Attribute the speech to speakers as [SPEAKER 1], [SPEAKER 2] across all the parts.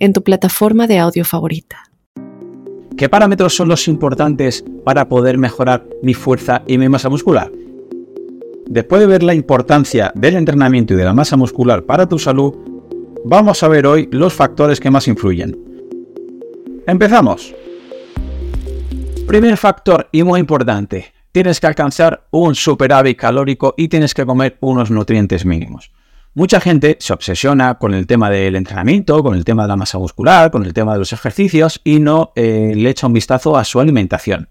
[SPEAKER 1] en tu plataforma de audio favorita.
[SPEAKER 2] ¿Qué parámetros son los importantes para poder mejorar mi fuerza y mi masa muscular? Después de ver la importancia del entrenamiento y de la masa muscular para tu salud, vamos a ver hoy los factores que más influyen. Empezamos. Primer factor y muy importante, tienes que alcanzar un superávit calórico y tienes que comer unos nutrientes mínimos. Mucha gente se obsesiona con el tema del entrenamiento, con el tema de la masa muscular, con el tema de los ejercicios y no eh, le echa un vistazo a su alimentación.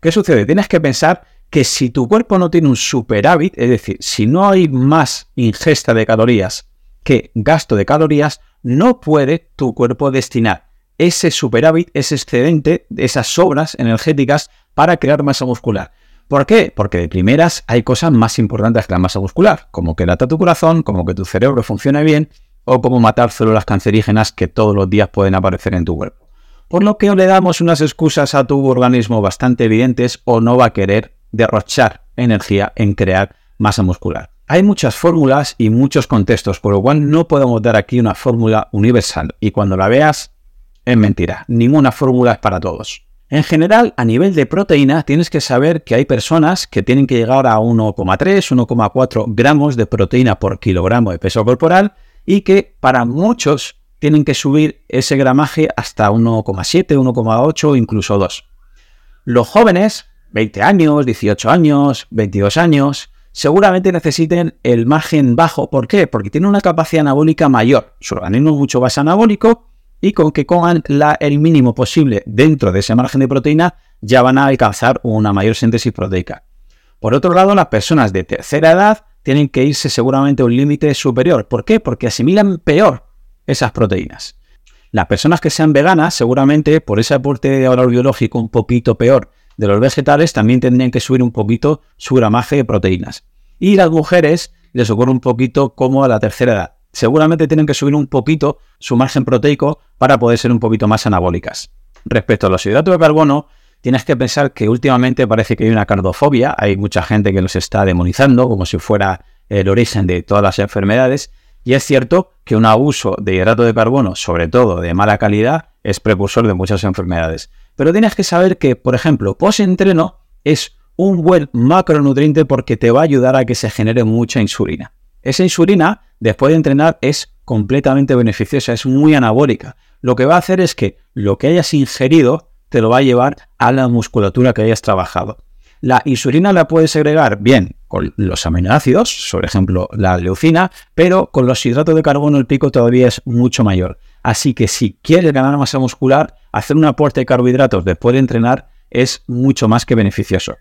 [SPEAKER 2] ¿Qué sucede? Tienes que pensar que si tu cuerpo no tiene un superávit, es decir, si no hay más ingesta de calorías que gasto de calorías, no puede tu cuerpo destinar ese superávit, ese excedente, esas sobras energéticas para crear masa muscular. ¿Por qué? Porque de primeras hay cosas más importantes que la masa muscular, como que lata tu corazón, como que tu cerebro funcione bien, o como matar células cancerígenas que todos los días pueden aparecer en tu cuerpo. Por lo que le damos unas excusas a tu organismo bastante evidentes o no va a querer derrochar energía en crear masa muscular. Hay muchas fórmulas y muchos contextos, por lo cual no podemos dar aquí una fórmula universal y cuando la veas es mentira, ninguna fórmula es para todos. En general, a nivel de proteína, tienes que saber que hay personas que tienen que llegar a 1,3, 1,4 gramos de proteína por kilogramo de peso corporal y que para muchos tienen que subir ese gramaje hasta 1,7, 1,8, incluso 2. Los jóvenes, 20 años, 18 años, 22 años, seguramente necesiten el margen bajo. ¿Por qué? Porque tienen una capacidad anabólica mayor. Su organismo es mucho más anabólico y con que coman el mínimo posible dentro de ese margen de proteína ya van a alcanzar una mayor síntesis proteica. Por otro lado, las personas de tercera edad tienen que irse seguramente a un límite superior. ¿Por qué? Porque asimilan peor esas proteínas. Las personas que sean veganas, seguramente por ese aporte de valor biológico un poquito peor de los vegetales, también tendrían que subir un poquito su gramaje de proteínas. Y las mujeres les ocurre un poquito como a la tercera edad seguramente tienen que subir un poquito su margen proteico para poder ser un poquito más anabólicas. Respecto a los hidratos de carbono, tienes que pensar que últimamente parece que hay una cardofobia, hay mucha gente que los está demonizando como si fuera el origen de todas las enfermedades, y es cierto que un abuso de hidrato de carbono, sobre todo de mala calidad, es precursor de muchas enfermedades. Pero tienes que saber que, por ejemplo, post-entreno es un buen macronutriente porque te va a ayudar a que se genere mucha insulina. Esa insulina, después de entrenar, es completamente beneficiosa, es muy anabólica. Lo que va a hacer es que lo que hayas ingerido te lo va a llevar a la musculatura que hayas trabajado. La insulina la puedes agregar bien con los aminoácidos, por ejemplo la leucina, pero con los hidratos de carbono el pico todavía es mucho mayor. Así que si quieres ganar masa muscular, hacer un aporte de carbohidratos después de entrenar es mucho más que beneficioso.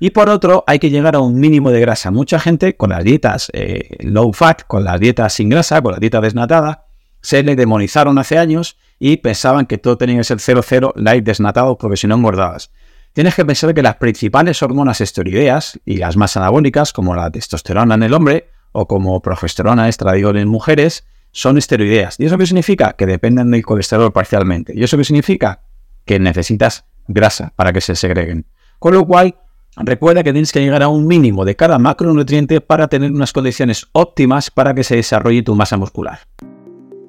[SPEAKER 2] Y por otro, hay que llegar a un mínimo de grasa. Mucha gente con las dietas eh, low fat, con las dietas sin grasa, con la dieta desnatada, se le demonizaron hace años y pensaban que todo tenía que ser 0,0 light desnatado porque si no engordabas. Tienes que pensar que las principales hormonas esteroideas y las más anabólicas, como la testosterona en el hombre o como progesterona estradiol en mujeres, son esteroideas. ¿Y eso qué significa? Que dependen del colesterol parcialmente. ¿Y eso qué significa? Que necesitas grasa para que se segreguen. Con lo cual, Recuerda que tienes que llegar a un mínimo de cada macronutriente para tener unas condiciones óptimas para que se desarrolle tu masa muscular.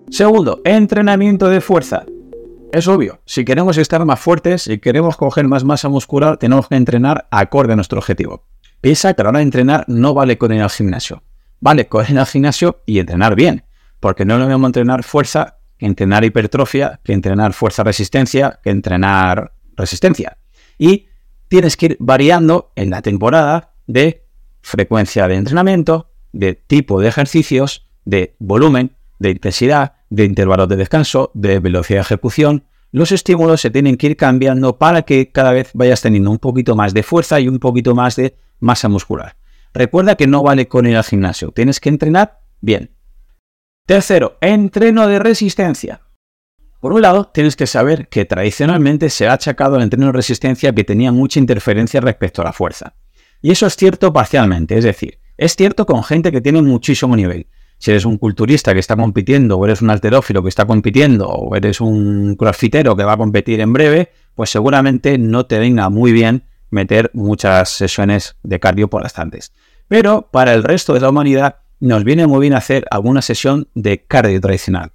[SPEAKER 2] Segundo, entrenamiento de fuerza. Es obvio, si queremos estar más fuertes y queremos coger más masa muscular, tenemos que entrenar acorde a nuestro objetivo. Piensa que a la hora de entrenar no vale con ir al gimnasio. Vale con ir al gimnasio y entrenar bien, porque no es lo mismo entrenar fuerza que entrenar hipertrofia, que entrenar fuerza-resistencia, que entrenar resistencia. Y tienes que ir variando en la temporada de frecuencia de entrenamiento, de tipo de ejercicios, de volumen, de intensidad, de intervalos de descanso, de velocidad de ejecución. Los estímulos se tienen que ir cambiando para que cada vez vayas teniendo un poquito más de fuerza y un poquito más de masa muscular. Recuerda que no vale con ir al gimnasio, tienes que entrenar bien. Tercero, entreno de resistencia. Por un lado, tienes que saber que tradicionalmente se ha achacado al entreno de resistencia que tenía mucha interferencia respecto a la fuerza. Y eso es cierto parcialmente, es decir, es cierto con gente que tiene muchísimo nivel. Si eres un culturista que está compitiendo, o eres un alterófilo que está compitiendo, o eres un crossfitero que va a competir en breve, pues seguramente no te venga muy bien meter muchas sesiones de cardio por las tardes. Pero para el resto de la humanidad nos viene muy bien hacer alguna sesión de cardio tradicional.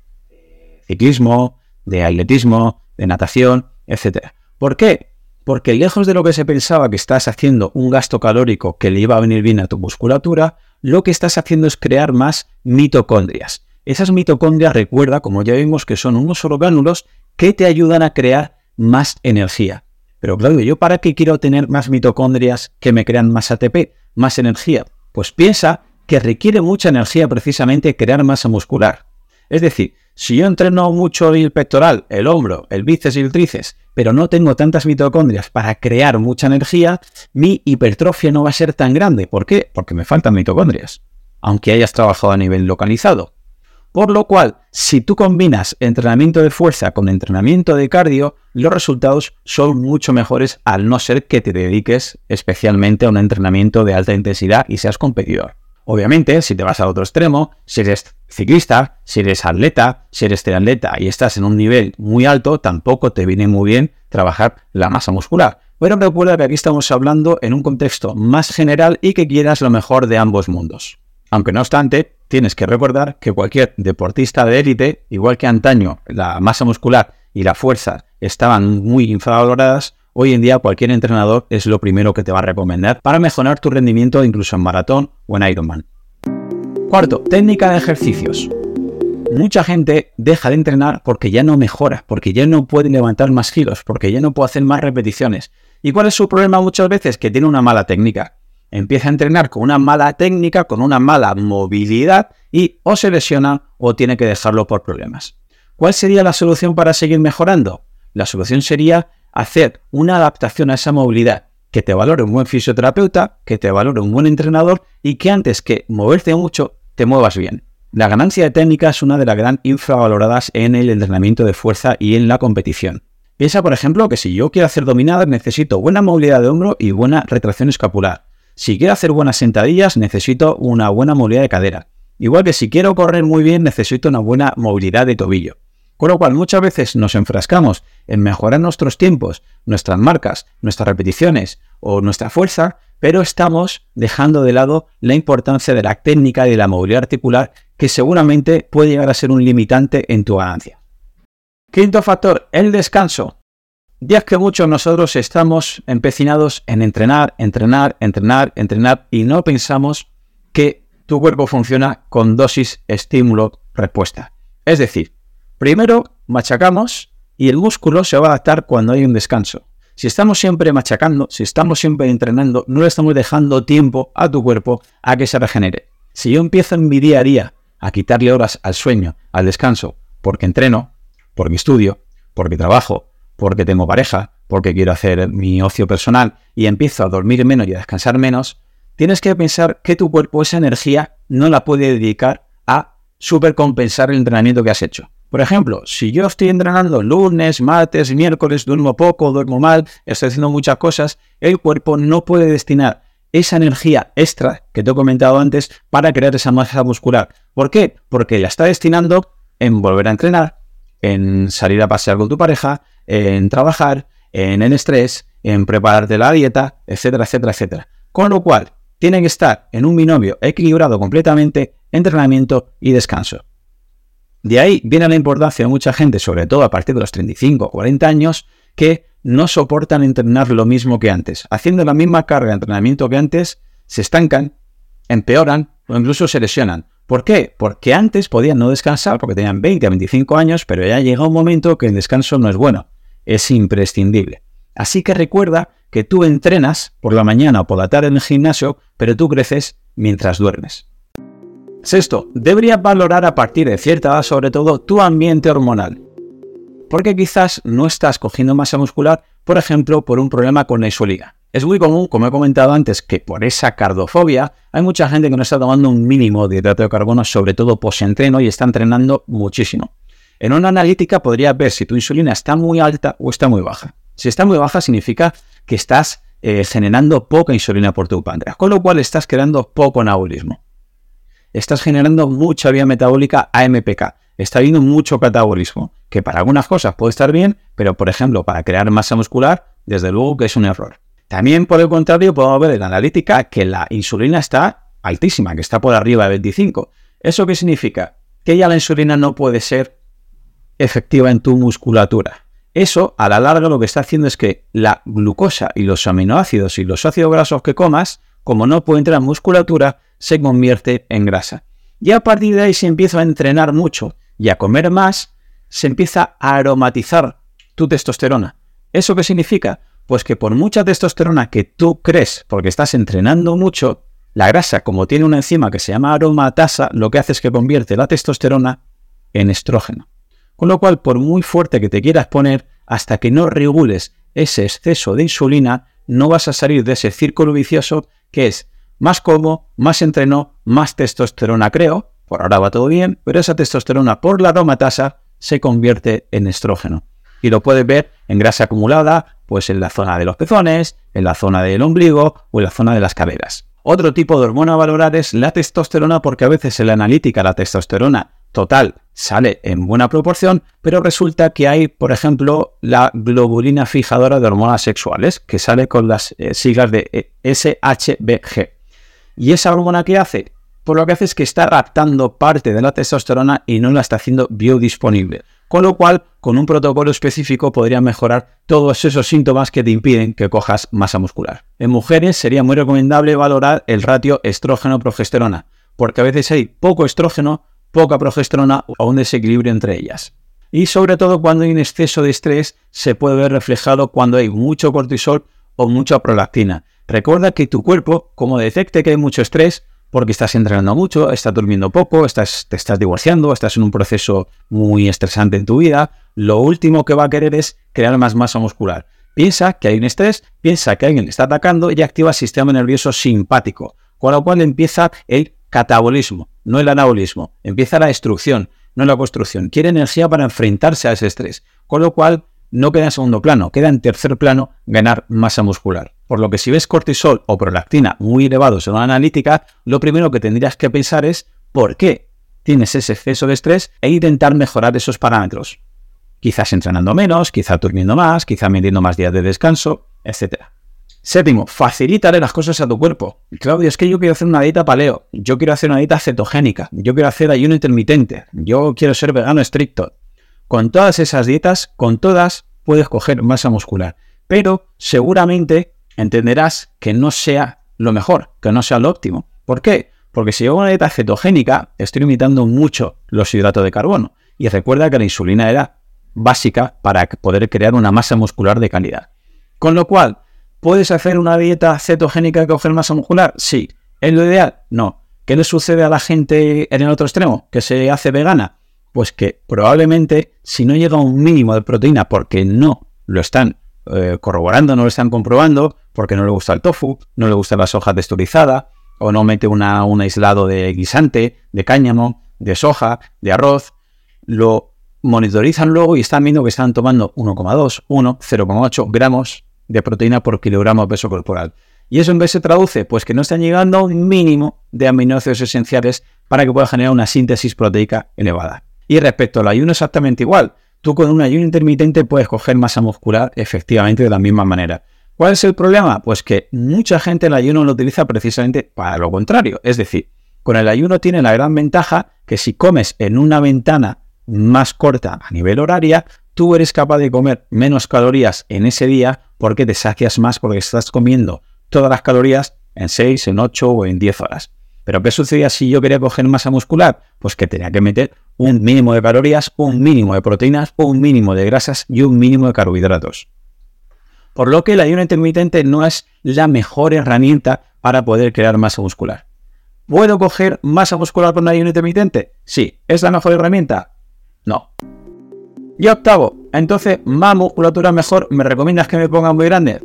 [SPEAKER 2] Ciclismo, de atletismo, de natación, etc. ¿Por qué? Porque lejos de lo que se pensaba que estás haciendo un gasto calórico que le iba a venir bien a tu musculatura, lo que estás haciendo es crear más mitocondrias. Esas mitocondrias, recuerda, como ya vimos, que son unos orgánulos que te ayudan a crear más energía. Pero claro, ¿yo para qué quiero tener más mitocondrias que me crean más ATP, más energía? Pues piensa que requiere mucha energía precisamente crear masa muscular. Es decir, si yo entreno mucho el pectoral, el hombro, el bíceps y el tríceps, pero no tengo tantas mitocondrias para crear mucha energía, mi hipertrofia no va a ser tan grande. ¿Por qué? Porque me faltan mitocondrias, aunque hayas trabajado a nivel localizado. Por lo cual, si tú combinas entrenamiento de fuerza con entrenamiento de cardio, los resultados son mucho mejores al no ser que te dediques especialmente a un entrenamiento de alta intensidad y seas competidor. Obviamente, si te vas al otro extremo, si eres ciclista, si eres atleta, si eres triatleta y estás en un nivel muy alto, tampoco te viene muy bien trabajar la masa muscular. Pero recuerda que aquí estamos hablando en un contexto más general y que quieras lo mejor de ambos mundos. Aunque no obstante, tienes que recordar que cualquier deportista de élite, igual que antaño la masa muscular y la fuerza estaban muy infravaloradas, Hoy en día cualquier entrenador es lo primero que te va a recomendar para mejorar tu rendimiento incluso en maratón o en Ironman. Cuarto, técnica de ejercicios. Mucha gente deja de entrenar porque ya no mejora, porque ya no puede levantar más kilos, porque ya no puede hacer más repeticiones. ¿Y cuál es su problema muchas veces? Que tiene una mala técnica. Empieza a entrenar con una mala técnica, con una mala movilidad y o se lesiona o tiene que dejarlo por problemas. ¿Cuál sería la solución para seguir mejorando? La solución sería hacer una adaptación a esa movilidad, que te valore un buen fisioterapeuta, que te valore un buen entrenador y que antes que moverte mucho, te muevas bien. La ganancia de técnica es una de las gran infravaloradas en el entrenamiento de fuerza y en la competición. Piensa, por ejemplo, que si yo quiero hacer dominadas necesito buena movilidad de hombro y buena retracción escapular. Si quiero hacer buenas sentadillas necesito una buena movilidad de cadera. Igual que si quiero correr muy bien necesito una buena movilidad de tobillo. Con lo cual muchas veces nos enfrascamos en mejorar nuestros tiempos, nuestras marcas, nuestras repeticiones o nuestra fuerza, pero estamos dejando de lado la importancia de la técnica y de la movilidad articular que seguramente puede llegar a ser un limitante en tu ganancia. Quinto factor, el descanso. Ya que muchos nosotros estamos empecinados en entrenar, entrenar, entrenar, entrenar y no pensamos que tu cuerpo funciona con dosis estímulo-respuesta. Es decir, Primero machacamos y el músculo se va a adaptar cuando hay un descanso. Si estamos siempre machacando, si estamos siempre entrenando, no le estamos dejando tiempo a tu cuerpo a que se regenere. Si yo empiezo en mi día a día a quitarle horas al sueño, al descanso, porque entreno, porque estudio, porque trabajo, porque tengo pareja, porque quiero hacer mi ocio personal y empiezo a dormir menos y a descansar menos, tienes que pensar que tu cuerpo esa energía no la puede dedicar a supercompensar el entrenamiento que has hecho. Por ejemplo, si yo estoy entrenando lunes, martes, miércoles, duermo poco, duermo mal, estoy haciendo muchas cosas, el cuerpo no puede destinar esa energía extra que te he comentado antes para crear esa masa muscular. ¿Por qué? Porque la está destinando en volver a entrenar, en salir a pasear con tu pareja, en trabajar, en el estrés, en prepararte la dieta, etcétera, etcétera, etcétera. Con lo cual, tiene que estar en un binomio equilibrado completamente entrenamiento y descanso. De ahí viene la importancia de mucha gente, sobre todo a partir de los 35 o 40 años, que no soportan entrenar lo mismo que antes. Haciendo la misma carga de entrenamiento que antes, se estancan, empeoran o incluso se lesionan. ¿Por qué? Porque antes podían no descansar porque tenían 20 a 25 años, pero ya llega un momento que el descanso no es bueno, es imprescindible. Así que recuerda que tú entrenas por la mañana o por la tarde en el gimnasio, pero tú creces mientras duermes. Sexto, deberías valorar a partir de cierta edad sobre todo tu ambiente hormonal. Porque quizás no estás cogiendo masa muscular, por ejemplo, por un problema con la insulina. Es muy común, como he comentado antes, que por esa cardofobia hay mucha gente que no está tomando un mínimo de hidrato de carbono, sobre todo post-entreno, y está entrenando muchísimo. En una analítica podrías ver si tu insulina está muy alta o está muy baja. Si está muy baja significa que estás eh, generando poca insulina por tu páncreas, con lo cual estás creando poco anabolismo. Estás generando mucha vía metabólica AMPK. Está habiendo mucho catabolismo, que para algunas cosas puede estar bien, pero por ejemplo para crear masa muscular, desde luego que es un error. También por el contrario podemos ver en la analítica que la insulina está altísima, que está por arriba de 25. ¿Eso qué significa? Que ya la insulina no puede ser efectiva en tu musculatura. Eso, a la larga, lo que está haciendo es que la glucosa y los aminoácidos y los ácidos grasos que comas, como no pueden entrar en musculatura, se convierte en grasa. Y a partir de ahí se empieza a entrenar mucho y a comer más, se empieza a aromatizar tu testosterona. ¿Eso qué significa? Pues que por mucha testosterona que tú crees, porque estás entrenando mucho, la grasa, como tiene una enzima que se llama aromatasa, lo que hace es que convierte la testosterona en estrógeno. Con lo cual, por muy fuerte que te quieras poner, hasta que no regules ese exceso de insulina, no vas a salir de ese círculo vicioso que es más como, más entreno, más testosterona creo, por ahora va todo bien, pero esa testosterona por la aromatasa se convierte en estrógeno. Y lo puedes ver en grasa acumulada, pues en la zona de los pezones, en la zona del ombligo o en la zona de las caderas. Otro tipo de hormona a valorar es la testosterona porque a veces en la analítica la testosterona total sale en buena proporción, pero resulta que hay, por ejemplo, la globulina fijadora de hormonas sexuales, que sale con las eh, siglas de eh, SHBG. ¿Y esa hormona qué hace? Por lo que hace es que está raptando parte de la testosterona y no la está haciendo biodisponible con lo cual con un protocolo específico podría mejorar todos esos síntomas que te impiden que cojas masa muscular. En mujeres sería muy recomendable valorar el ratio estrógeno-progesterona, porque a veces hay poco estrógeno, poca progesterona o un desequilibrio entre ellas. Y sobre todo cuando hay un exceso de estrés se puede ver reflejado cuando hay mucho cortisol o mucha prolactina. Recuerda que tu cuerpo, como detecte que hay mucho estrés, porque estás entrenando mucho, estás durmiendo poco, estás, te estás divorciando, estás en un proceso muy estresante en tu vida, lo último que va a querer es crear más masa muscular. Piensa que hay un estrés, piensa que alguien le está atacando y activa el sistema nervioso simpático, con lo cual empieza el catabolismo, no el anabolismo, empieza la destrucción, no la construcción. Quiere energía para enfrentarse a ese estrés, con lo cual no queda en segundo plano, queda en tercer plano ganar masa muscular. Por lo que si ves cortisol o prolactina muy elevados en una analítica, lo primero que tendrías que pensar es por qué tienes ese exceso de estrés e intentar mejorar esos parámetros. Quizás entrenando menos, quizás durmiendo más, quizás metiendo más días de descanso, etc. Séptimo, facilítale las cosas a tu cuerpo. Claudio, es que yo quiero hacer una dieta paleo, yo quiero hacer una dieta cetogénica, yo quiero hacer ayuno intermitente, yo quiero ser vegano estricto. Con todas esas dietas, con todas, puedes coger masa muscular. Pero seguramente entenderás que no sea lo mejor, que no sea lo óptimo. ¿Por qué? Porque si llevo una dieta cetogénica, estoy limitando mucho los hidratos de carbono. Y recuerda que la insulina era básica para poder crear una masa muscular de calidad. Con lo cual, ¿puedes hacer una dieta cetogénica y coger masa muscular? Sí. ¿Es lo ideal? No. ¿Qué le sucede a la gente en el otro extremo? ¿Que se hace vegana? Pues que probablemente si no llega a un mínimo de proteína porque no lo están eh, corroborando, no lo están comprobando, porque no le gusta el tofu, no le gusta la soja texturizada, o no mete un aislado de guisante, de cáñamo, de soja, de arroz, lo monitorizan luego y están viendo que están tomando 1,2, 1, 0,8 gramos de proteína por kilogramo de peso corporal. ¿Y eso en vez se traduce? Pues que no están llegando a un mínimo de aminoácidos esenciales para que pueda generar una síntesis proteica elevada. Y respecto al ayuno exactamente igual. Tú con un ayuno intermitente puedes coger masa muscular efectivamente de la misma manera. ¿Cuál es el problema? Pues que mucha gente el ayuno lo utiliza precisamente para lo contrario. Es decir, con el ayuno tiene la gran ventaja que si comes en una ventana más corta a nivel horaria, tú eres capaz de comer menos calorías en ese día porque te sacias más porque estás comiendo todas las calorías en 6, en 8 o en 10 horas. Pero ¿qué sucedía si yo quería coger masa muscular? Pues que tenía que meter un mínimo de calorías, un mínimo de proteínas, un mínimo de grasas y un mínimo de carbohidratos. Por lo que el ayuno intermitente no es la mejor herramienta para poder crear masa muscular. ¿Puedo coger masa muscular con ayuno intermitente? Sí. ¿Es la mejor herramienta? No. Y octavo, entonces, ¿más musculatura mejor? ¿Me recomiendas que me ponga muy grande?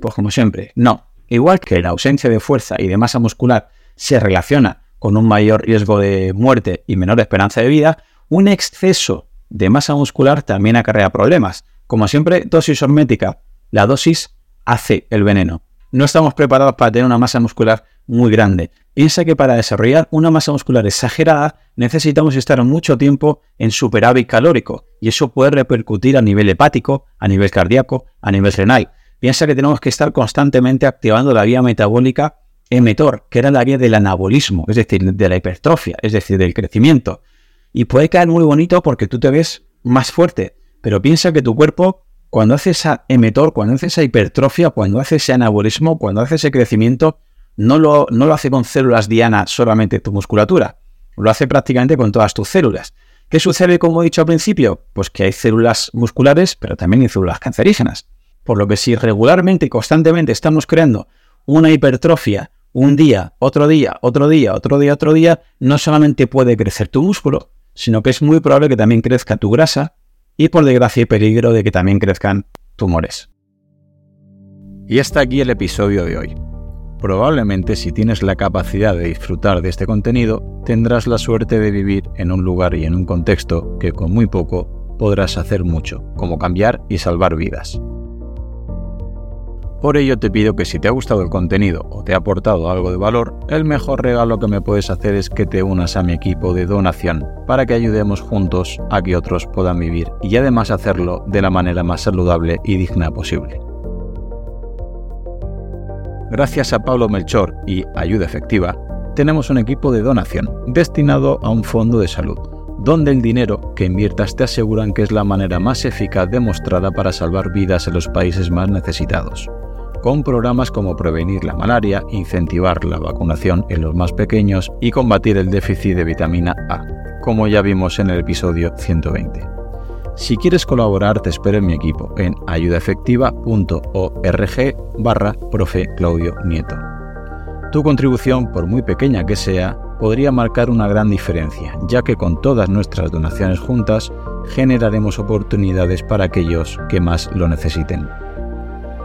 [SPEAKER 2] Pues como siempre, no. Igual que la ausencia de fuerza y de masa muscular se relaciona con un mayor riesgo de muerte y menor esperanza de vida, Un exceso de masa muscular también acarrea problemas. Como siempre, dosis hormética. La dosis hace el veneno. No estamos preparados para tener una masa muscular muy grande. Piensa que para desarrollar una masa muscular exagerada necesitamos estar mucho tiempo en superávit calórico y eso puede repercutir a nivel hepático, a nivel cardíaco, a nivel renal. Piensa que tenemos que estar constantemente activando la vía metabólica emetor, que era la vía del anabolismo, es decir, de la hipertrofia, es decir, del crecimiento. Y puede caer muy bonito porque tú te ves más fuerte, pero piensa que tu cuerpo, cuando hace esa emetor, cuando hace esa hipertrofia, cuando hace ese anabolismo, cuando hace ese crecimiento, no lo, no lo hace con células diana solamente tu musculatura, lo hace prácticamente con todas tus células. ¿Qué sucede, como he dicho al principio? Pues que hay células musculares, pero también hay células cancerígenas. Por lo que si regularmente y constantemente estamos creando una hipertrofia un día, otro día, otro día, otro día, otro día, no solamente puede crecer tu músculo, sino que es muy probable que también crezca tu grasa y por desgracia hay peligro de que también crezcan tumores. Y hasta aquí el episodio de hoy. Probablemente si tienes la capacidad de disfrutar de este contenido, tendrás la suerte de vivir en un lugar y en un contexto que con muy poco podrás hacer mucho, como cambiar y salvar vidas. Por ello te pido que si te ha gustado el contenido o te ha aportado algo de valor, el mejor regalo que me puedes hacer es que te unas a mi equipo de donación para que ayudemos juntos a que otros puedan vivir y además hacerlo de la manera más saludable y digna posible. Gracias a Pablo Melchor y Ayuda Efectiva, tenemos un equipo de donación destinado a un fondo de salud, donde el dinero que inviertas te aseguran que es la manera más eficaz demostrada para salvar vidas en los países más necesitados, con programas como prevenir la malaria, incentivar la vacunación en los más pequeños y combatir el déficit de vitamina A, como ya vimos en el episodio 120. Si quieres colaborar, te espero en mi equipo en ayudaefectiva.org barra profe Claudio Nieto. Tu contribución, por muy pequeña que sea, podría marcar una gran diferencia, ya que con todas nuestras donaciones juntas generaremos oportunidades para aquellos que más lo necesiten.